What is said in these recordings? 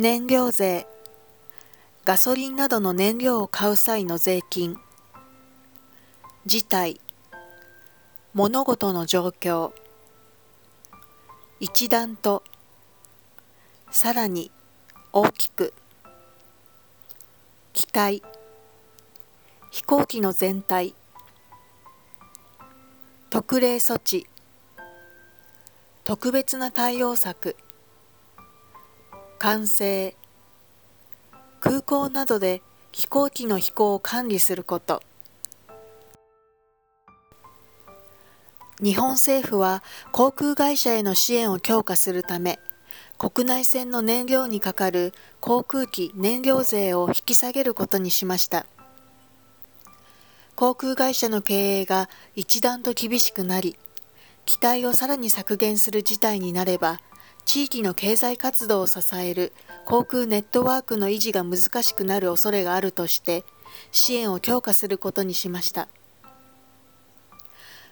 燃料税。ガソリンなどの燃料を買う際の税金。事態。物事の状況。一段と。さらに。大きく。機体飛行機の全体。特例措置。特別な対応策。管制空港などで飛行機の飛行を管理すること。日本政府は航空会社への支援を強化するため国内線の燃料にかかる航空機燃料税を引き下げることにしました。航空会社の経営が一段と厳しくなり機体をさらに削減する事態になれば、地域の経済活動を支える航空ネットワークの維持が難しくなる恐れがあるとして、支援を強化することにしました。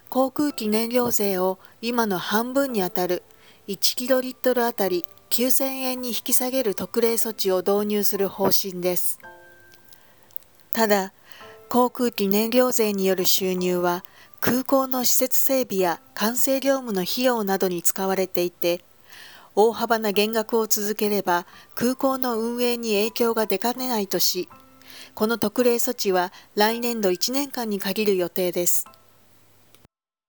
航空機燃料税を今の半分にあたる1キロリットルあたり9000円に引き下げる特例措置を導入する方針です。ただ、航空機燃料税による収入は空港の施設整備や管制業務の費用などに使われていて、大幅な減額を続ければ空港の運営に影響が出かねないとし、この特例措置は来年度1年間に限る予定です。